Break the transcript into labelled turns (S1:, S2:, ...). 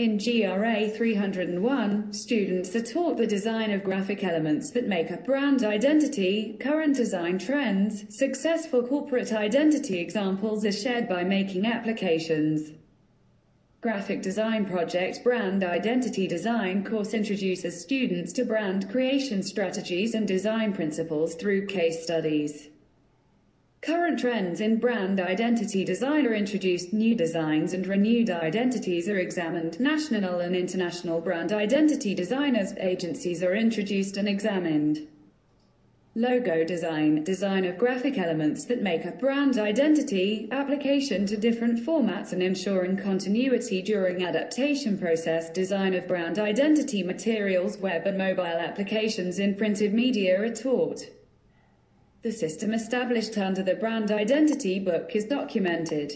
S1: In GRA 301, students are taught the design of graphic elements that make up brand identity, current design trends, successful corporate identity examples are shared by making applications. Graphic Design Project Brand Identity Design course introduces students to brand creation strategies and design principles through case studies. Current trends in brand identity design are introduced, new designs and renewed identities are examined, national and international brand identity designers agencies are introduced and examined. Logo design, design of graphic elements that make up brand identity, application to different formats and ensuring continuity during adaptation process, design of brand identity materials, web and mobile applications in printed media are taught. The system established under the Brand Identity Book is documented.